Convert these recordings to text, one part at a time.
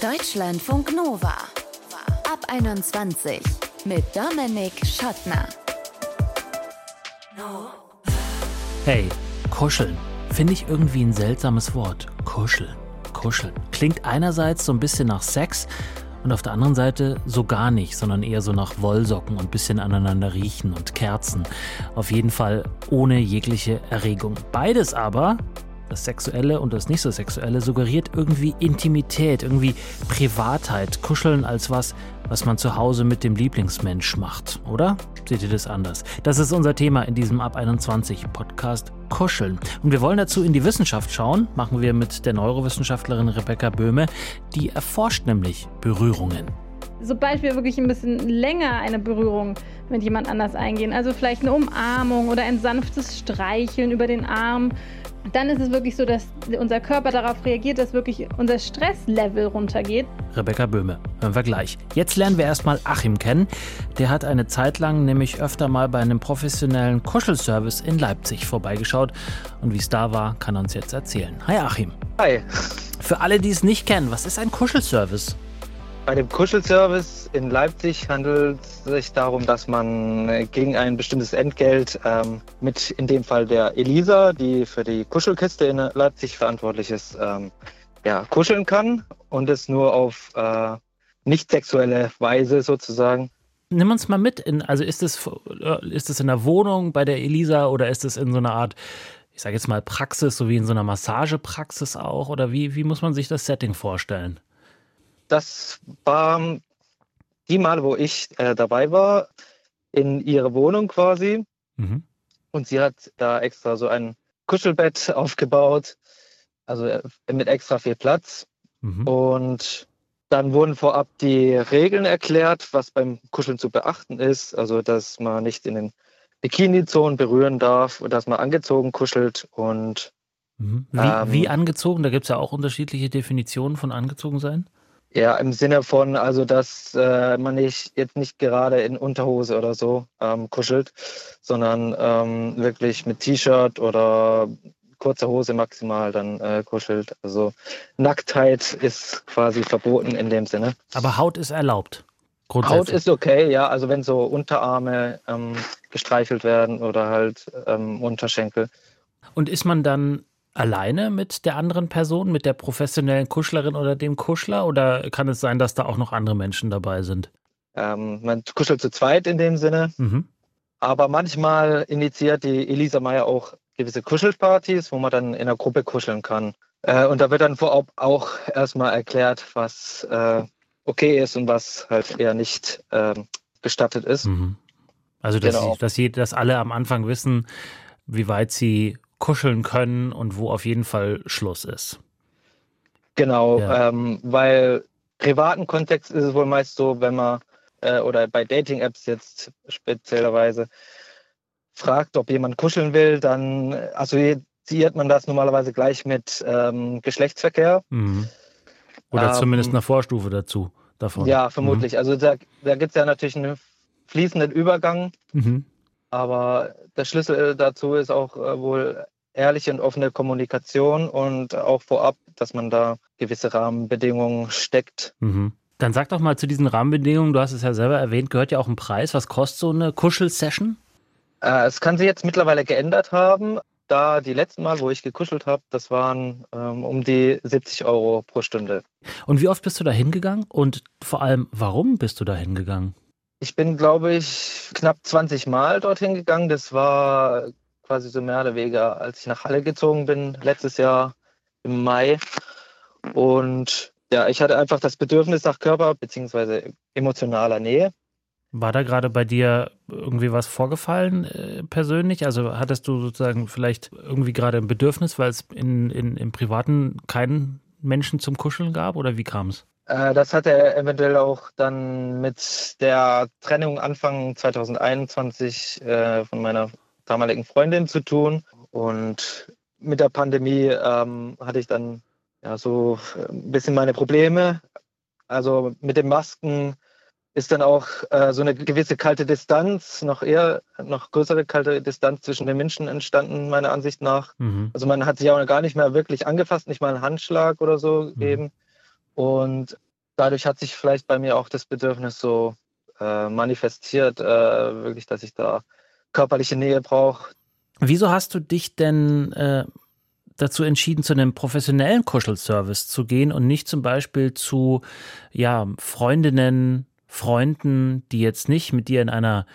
Deutschlandfunk Nova. Ab 21 mit Dominik Schottner. Hey, kuscheln. Finde ich irgendwie ein seltsames Wort. Kuscheln. Kuscheln. Klingt einerseits so ein bisschen nach Sex und auf der anderen Seite so gar nicht, sondern eher so nach Wollsocken und bisschen aneinander riechen und Kerzen. Auf jeden Fall ohne jegliche Erregung. Beides aber das Sexuelle und das nicht so Sexuelle suggeriert irgendwie Intimität, irgendwie Privatheit, Kuscheln als was, was man zu Hause mit dem Lieblingsmensch macht, oder? Seht ihr das anders? Das ist unser Thema in diesem Ab 21 Podcast Kuscheln. Und wir wollen dazu in die Wissenschaft schauen, machen wir mit der Neurowissenschaftlerin Rebecca Böhme, die erforscht nämlich Berührungen. Sobald wir wirklich ein bisschen länger eine Berührung mit jemand anders eingehen, also vielleicht eine Umarmung oder ein sanftes Streicheln über den Arm, dann ist es wirklich so, dass unser Körper darauf reagiert, dass wirklich unser Stresslevel runtergeht. Rebecca Böhme, hören wir gleich. Jetzt lernen wir erstmal Achim kennen. Der hat eine Zeit lang nämlich öfter mal bei einem professionellen Kuschelservice in Leipzig vorbeigeschaut. Und wie es da war, kann er uns jetzt erzählen. Hi Achim. Hi. Für alle, die es nicht kennen, was ist ein Kuschelservice? Bei dem Kuschelservice in Leipzig handelt es sich darum, dass man gegen ein bestimmtes Entgelt ähm, mit in dem Fall der Elisa, die für die Kuschelkiste in Leipzig verantwortlich ist, ähm, ja, kuscheln kann und es nur auf äh, nicht sexuelle Weise sozusagen. Nimm uns mal mit. In, also ist es, äh, ist es in der Wohnung bei der Elisa oder ist es in so einer Art, ich sage jetzt mal Praxis, so wie in so einer Massagepraxis auch? Oder wie, wie muss man sich das Setting vorstellen? Das war die Mal, wo ich äh, dabei war, in ihrer Wohnung quasi. Mhm. Und sie hat da extra so ein Kuschelbett aufgebaut, also äh, mit extra viel Platz. Mhm. Und dann wurden vorab die Regeln erklärt, was beim Kuscheln zu beachten ist. Also, dass man nicht in den Bikini-Zonen berühren darf, dass man angezogen kuschelt und. Mhm. Wie, ähm, wie angezogen? Da gibt es ja auch unterschiedliche Definitionen von angezogen sein. Ja, im Sinne von, also dass äh, man nicht jetzt nicht gerade in Unterhose oder so ähm, kuschelt, sondern ähm, wirklich mit T-Shirt oder kurzer Hose maximal dann äh, kuschelt. Also Nacktheit ist quasi verboten in dem Sinne. Aber Haut ist erlaubt. Haut ist okay, ja. Also wenn so Unterarme ähm, gestreichelt werden oder halt ähm, Unterschenkel. Und ist man dann alleine mit der anderen Person, mit der professionellen Kuschlerin oder dem Kuschler? Oder kann es sein, dass da auch noch andere Menschen dabei sind? Ähm, man kuschelt zu zweit in dem Sinne. Mhm. Aber manchmal initiiert die Elisa Meyer auch gewisse Kuschelpartys, wo man dann in einer Gruppe kuscheln kann. Äh, und da wird dann vorab auch erstmal erklärt, was äh, okay ist und was halt eher nicht äh, gestattet ist. Mhm. Also, dass, genau. sie, dass, sie, dass alle am Anfang wissen, wie weit sie kuscheln können und wo auf jeden Fall Schluss ist. Genau, ja. ähm, weil privaten Kontext ist es wohl meist so, wenn man äh, oder bei Dating-Apps jetzt speziellerweise fragt, ob jemand kuscheln will, dann assoziiert man das normalerweise gleich mit ähm, Geschlechtsverkehr. Mhm. Oder ähm, zumindest eine Vorstufe dazu davon. Ja, vermutlich. Mhm. Also da, da gibt es ja natürlich einen fließenden Übergang. Mhm. Aber der Schlüssel dazu ist auch äh, wohl ehrliche und offene Kommunikation und auch vorab, dass man da gewisse Rahmenbedingungen steckt. Mhm. Dann sag doch mal zu diesen Rahmenbedingungen, du hast es ja selber erwähnt, gehört ja auch ein Preis. Was kostet so eine Kuschelsession? Äh, es kann sich jetzt mittlerweile geändert haben. Da die letzten Mal, wo ich gekuschelt habe, das waren ähm, um die 70 Euro pro Stunde. Und wie oft bist du da hingegangen? Und vor allem, warum bist du da hingegangen? Ich bin, glaube ich, knapp 20 Mal dorthin gegangen. Das war quasi so mehr oder weniger, als ich nach Halle gezogen bin, letztes Jahr im Mai. Und ja, ich hatte einfach das Bedürfnis nach Körper- bzw. emotionaler Nähe. War da gerade bei dir irgendwie was vorgefallen äh, persönlich? Also hattest du sozusagen vielleicht irgendwie gerade ein Bedürfnis, weil es in, in, im Privaten keinen Menschen zum Kuscheln gab oder wie kam es? Äh, das hatte eventuell auch dann mit der Trennung Anfang 2021 äh, von meiner damaligen Freundin zu tun. Und mit der Pandemie ähm, hatte ich dann ja so ein bisschen meine Probleme. Also mit den Masken ist dann auch äh, so eine gewisse kalte Distanz, noch eher, noch größere kalte Distanz zwischen den Menschen entstanden, meiner Ansicht nach. Mhm. Also man hat sich auch gar nicht mehr wirklich angefasst, nicht mal einen Handschlag oder so gegeben. Mhm. Und dadurch hat sich vielleicht bei mir auch das Bedürfnis so äh, manifestiert, äh, wirklich, dass ich da körperliche Nähe brauche. Wieso hast du dich denn äh, dazu entschieden, zu einem professionellen Kuschelservice zu gehen und nicht zum Beispiel zu ja, Freundinnen, Freunden, die jetzt nicht mit dir in einer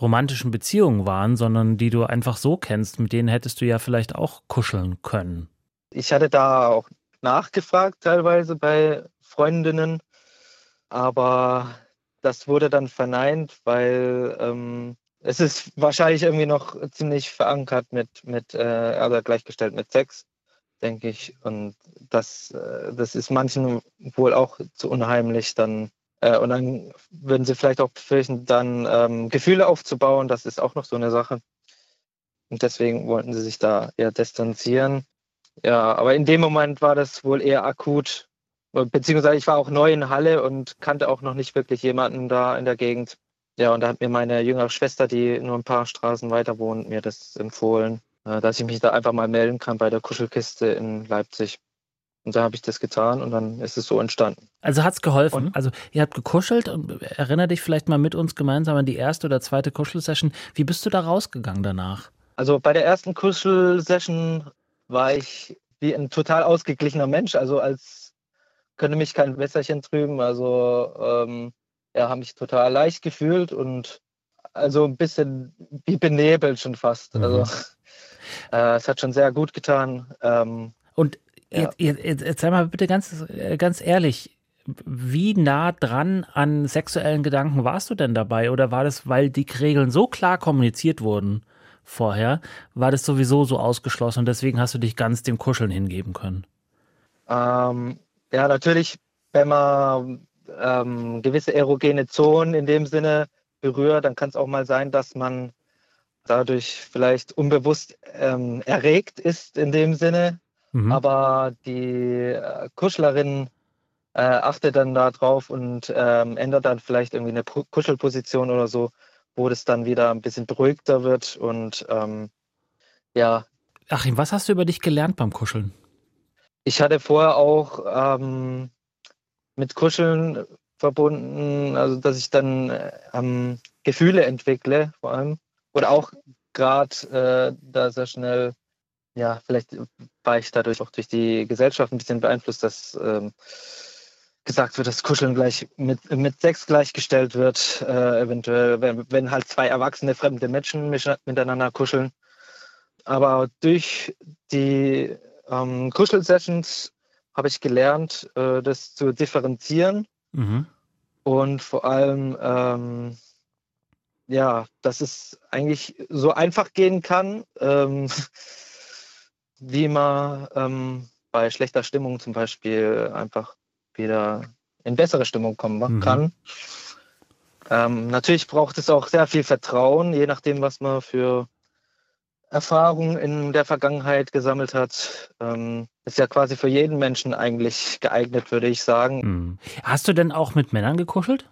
romantischen Beziehung waren, sondern die du einfach so kennst, mit denen hättest du ja vielleicht auch kuscheln können. Ich hatte da auch nachgefragt teilweise bei Freundinnen, aber das wurde dann verneint, weil ähm, es ist wahrscheinlich irgendwie noch ziemlich verankert mit, mit äh, also gleichgestellt mit Sex, denke ich. Und das, äh, das ist manchen wohl auch zu unheimlich dann. Äh, und dann würden sie vielleicht auch befürchten, dann ähm, Gefühle aufzubauen. Das ist auch noch so eine Sache. Und deswegen wollten sie sich da eher distanzieren. Ja, aber in dem Moment war das wohl eher akut. Beziehungsweise ich war auch neu in Halle und kannte auch noch nicht wirklich jemanden da in der Gegend. Ja, und da hat mir meine jüngere Schwester, die nur ein paar Straßen weiter wohnt, mir das empfohlen, äh, dass ich mich da einfach mal melden kann bei der Kuschelkiste in Leipzig. Und da habe ich das getan und dann ist es so entstanden. Also hat es geholfen. Und? Also ihr habt gekuschelt und erinnere dich vielleicht mal mit uns gemeinsam an die erste oder zweite Kuschelsession. Wie bist du da rausgegangen danach? Also bei der ersten Kuschelsession war ich wie ein total ausgeglichener Mensch. Also als könnte mich kein Wässerchen trüben. Also ähm, ja, habe mich total leicht gefühlt und also ein bisschen wie benebelt schon fast. Mhm. Also äh, es hat schon sehr gut getan. Ähm, und ja. jetzt, jetzt, jetzt sei mal bitte ganz, äh, ganz ehrlich, wie nah dran an sexuellen Gedanken warst du denn dabei? Oder war das, weil die Regeln so klar kommuniziert wurden vorher, war das sowieso so ausgeschlossen und deswegen hast du dich ganz dem Kuscheln hingeben können? Ähm, ja, natürlich, wenn man ähm, gewisse erogene Zonen in dem Sinne berührt, dann kann es auch mal sein, dass man dadurch vielleicht unbewusst ähm, erregt ist in dem Sinne. Mhm. Aber die äh, Kuschlerin äh, achtet dann darauf und ähm, ändert dann vielleicht irgendwie eine Kuschelposition oder so, wo das dann wieder ein bisschen beruhigter wird. Und ähm, ja. Achim, was hast du über dich gelernt beim Kuscheln? Ich hatte vorher auch ähm, mit Kuscheln verbunden, also dass ich dann ähm, Gefühle entwickle, vor allem. Oder auch gerade äh, da sehr schnell, ja, vielleicht war ich dadurch auch durch die Gesellschaft ein bisschen beeinflusst, dass ähm, gesagt wird, dass Kuscheln gleich mit, mit Sex gleichgestellt wird, äh, eventuell, wenn, wenn halt zwei erwachsene fremde Menschen miteinander kuscheln. Aber durch die ähm, Kuschelsessions habe ich gelernt, äh, das zu differenzieren mhm. und vor allem, ähm, ja, dass es eigentlich so einfach gehen kann, ähm, wie man ähm, bei schlechter Stimmung zum Beispiel einfach wieder in bessere Stimmung kommen mhm. kann. Ähm, natürlich braucht es auch sehr viel Vertrauen, je nachdem, was man für Erfahrung in der Vergangenheit gesammelt hat. Ähm, ist ja quasi für jeden Menschen eigentlich geeignet, würde ich sagen. Hm. Hast du denn auch mit Männern gekuschelt?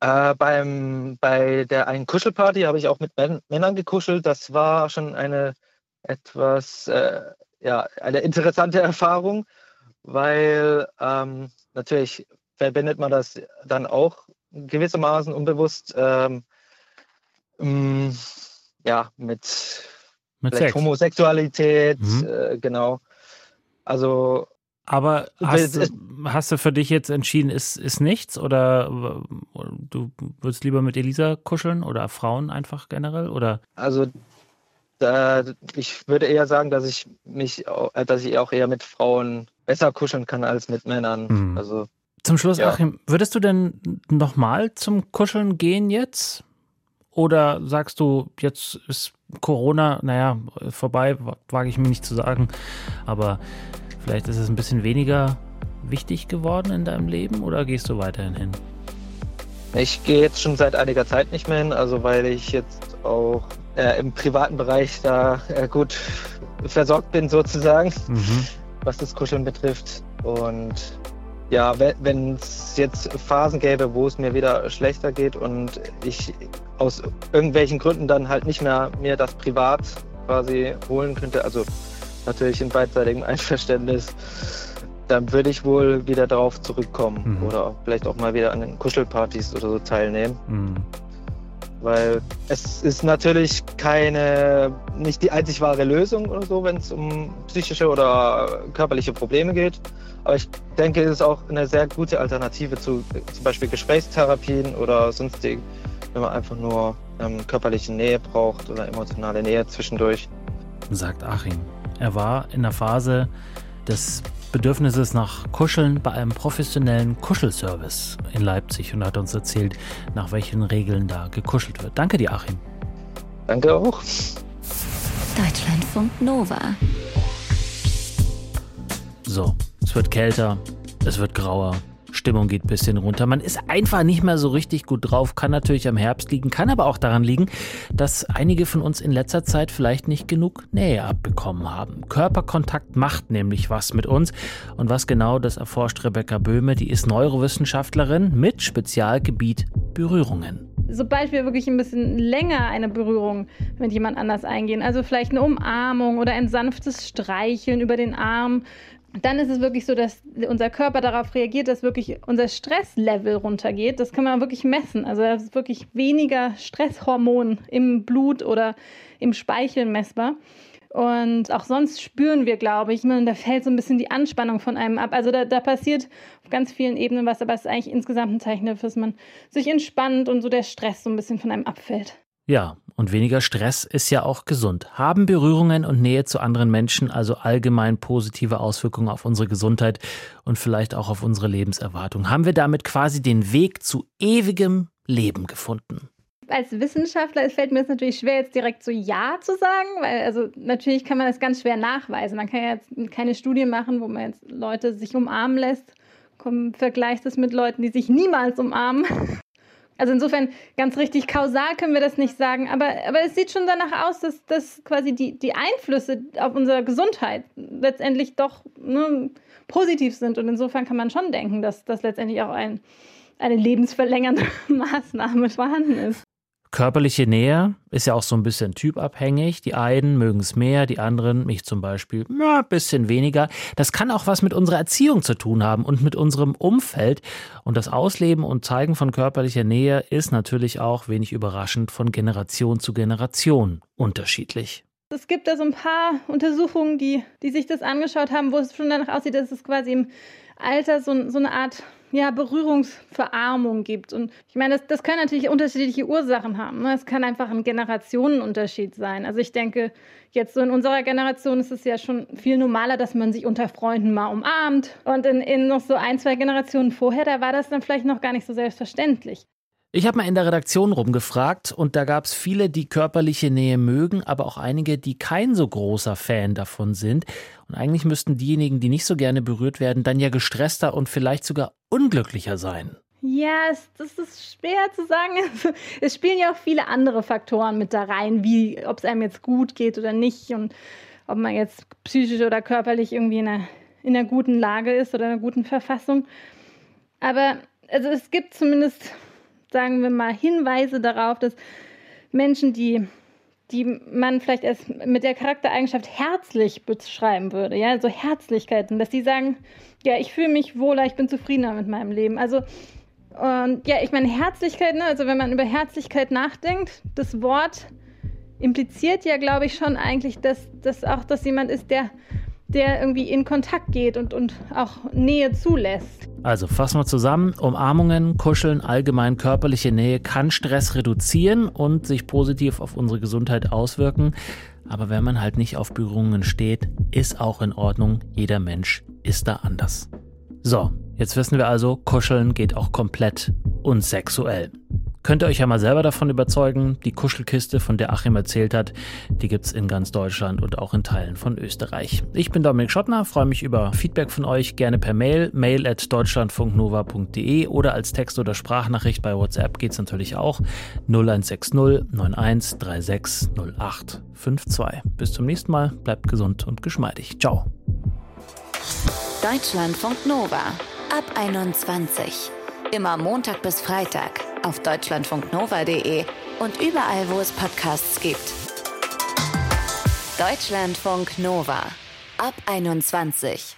Äh, beim, bei der einen Kuschelparty habe ich auch mit Män Männern gekuschelt. Das war schon eine etwas, äh, ja, eine interessante Erfahrung, weil ähm, natürlich verbindet man das dann auch gewissermaßen unbewusst. Ähm, mm, ja, mit, mit Homosexualität, mhm. äh, genau. Also. Aber hast, du, hast du für dich jetzt entschieden, ist, ist nichts oder du würdest lieber mit Elisa kuscheln oder Frauen einfach generell oder? Also ich würde eher sagen, dass ich mich, äh, dass ich auch eher mit Frauen besser kuscheln kann als mit Männern. Mhm. Also zum Schluss, ja. Achim, würdest du denn nochmal zum Kuscheln gehen jetzt? Oder sagst du, jetzt ist Corona, naja, vorbei, wage ich mir nicht zu sagen, aber vielleicht ist es ein bisschen weniger wichtig geworden in deinem Leben oder gehst du weiterhin hin? Ich gehe jetzt schon seit einiger Zeit nicht mehr hin, also weil ich jetzt auch äh, im privaten Bereich da äh, gut versorgt bin sozusagen, mhm. was das Kuscheln betrifft. Und ja, wenn es jetzt Phasen gäbe, wo es mir wieder schlechter geht und ich aus irgendwelchen Gründen dann halt nicht mehr mir das privat quasi holen könnte, also natürlich in beidseitigem Einverständnis, dann würde ich wohl wieder darauf zurückkommen mhm. oder vielleicht auch mal wieder an den Kuschelpartys oder so teilnehmen. Mhm. Weil es ist natürlich keine, nicht die einzig wahre Lösung oder so, wenn es um psychische oder körperliche Probleme geht. Aber ich denke, es ist auch eine sehr gute Alternative zu zum Beispiel Gesprächstherapien oder sonstig, wenn man einfach nur ähm, körperliche Nähe braucht oder emotionale Nähe zwischendurch. Sagt Achim. Er war in der Phase des Bedürfnisses nach Kuscheln bei einem professionellen Kuschelservice in Leipzig und hat uns erzählt, nach welchen Regeln da gekuschelt wird. Danke dir, Achim. Danke auch. Deutschlandfunk Nova. So, es wird kälter, es wird grauer, Stimmung geht ein bisschen runter. Man ist einfach nicht mehr so richtig gut drauf. Kann natürlich am Herbst liegen, kann aber auch daran liegen, dass einige von uns in letzter Zeit vielleicht nicht genug Nähe abbekommen haben. Körperkontakt macht nämlich was mit uns. Und was genau, das erforscht Rebecca Böhme. Die ist Neurowissenschaftlerin mit Spezialgebiet Berührungen sobald wir wirklich ein bisschen länger eine Berührung mit jemand anders eingehen, also vielleicht eine Umarmung oder ein sanftes Streicheln über den Arm, dann ist es wirklich so, dass unser Körper darauf reagiert, dass wirklich unser Stresslevel runtergeht. Das kann man wirklich messen. Also da ist wirklich weniger Stresshormon im Blut oder im Speichel messbar. Und auch sonst spüren wir, glaube ich, da fällt so ein bisschen die Anspannung von einem ab. Also da, da passiert auf ganz vielen Ebenen was, aber es ist eigentlich insgesamt ein Zeichen dafür, dass man sich entspannt und so der Stress so ein bisschen von einem abfällt. Ja, und weniger Stress ist ja auch gesund. Haben Berührungen und Nähe zu anderen Menschen also allgemein positive Auswirkungen auf unsere Gesundheit und vielleicht auch auf unsere Lebenserwartung? Haben wir damit quasi den Weg zu ewigem Leben gefunden? als Wissenschaftler fällt mir es natürlich schwer, jetzt direkt so Ja zu sagen, weil also natürlich kann man das ganz schwer nachweisen. Man kann ja jetzt keine Studie machen, wo man jetzt Leute sich umarmen lässt, vergleicht es mit Leuten, die sich niemals umarmen. Also insofern ganz richtig kausal können wir das nicht sagen, aber, aber es sieht schon danach aus, dass, dass quasi die, die Einflüsse auf unsere Gesundheit letztendlich doch ne, positiv sind. Und insofern kann man schon denken, dass das letztendlich auch ein, eine lebensverlängernde Maßnahme vorhanden ist. Körperliche Nähe ist ja auch so ein bisschen typabhängig. Die einen mögen es mehr, die anderen, mich zum Beispiel, ja, ein bisschen weniger. Das kann auch was mit unserer Erziehung zu tun haben und mit unserem Umfeld. Und das Ausleben und Zeigen von körperlicher Nähe ist natürlich auch wenig überraschend von Generation zu Generation unterschiedlich. Es gibt da so ein paar Untersuchungen, die, die sich das angeschaut haben, wo es schon danach aussieht, dass es quasi im Alter so, so eine Art ja, Berührungsverarmung gibt. Und ich meine, das, das können natürlich unterschiedliche Ursachen haben. Ne? Es kann einfach ein Generationenunterschied sein. Also ich denke, jetzt so in unserer Generation ist es ja schon viel normaler, dass man sich unter Freunden mal umarmt. Und in, in noch so ein, zwei Generationen vorher, da war das dann vielleicht noch gar nicht so selbstverständlich. Ich habe mal in der Redaktion rumgefragt und da gab es viele, die körperliche Nähe mögen, aber auch einige, die kein so großer Fan davon sind. Und eigentlich müssten diejenigen, die nicht so gerne berührt werden, dann ja gestresster und vielleicht sogar unglücklicher sein. Ja, es, das ist schwer zu sagen. Es spielen ja auch viele andere Faktoren mit da rein, wie ob es einem jetzt gut geht oder nicht und ob man jetzt psychisch oder körperlich irgendwie in einer, in einer guten Lage ist oder in einer guten Verfassung. Aber also es gibt zumindest sagen wir mal, Hinweise darauf, dass Menschen, die, die man vielleicht erst mit der Charaktereigenschaft herzlich beschreiben würde, ja, so Herzlichkeiten, dass die sagen, ja, ich fühle mich wohler, ich bin zufriedener mit meinem Leben. Also, und ja, ich meine, Herzlichkeit, ne, also wenn man über Herzlichkeit nachdenkt, das Wort impliziert ja, glaube ich, schon eigentlich, dass, dass auch das jemand ist, der der irgendwie in Kontakt geht und, und auch Nähe zulässt. Also fassen wir zusammen, Umarmungen, Kuscheln, allgemein körperliche Nähe kann Stress reduzieren und sich positiv auf unsere Gesundheit auswirken. Aber wenn man halt nicht auf Berührungen steht, ist auch in Ordnung. Jeder Mensch ist da anders. So, jetzt wissen wir also, Kuscheln geht auch komplett unsexuell. Könnt ihr euch ja mal selber davon überzeugen. Die Kuschelkiste, von der Achim erzählt hat, die gibt es in ganz Deutschland und auch in Teilen von Österreich. Ich bin Dominik Schottner, freue mich über Feedback von euch, gerne per Mail, mail at deutschlandfunknova.de oder als Text- oder Sprachnachricht bei WhatsApp geht es natürlich auch 0160 91 36 08 52. Bis zum nächsten Mal, bleibt gesund und geschmeidig. Ciao. Deutschlandfunk Nova ab 21. Immer Montag bis Freitag auf deutschlandfunknova.de und überall, wo es Podcasts gibt. Deutschlandfunk Nova ab 21.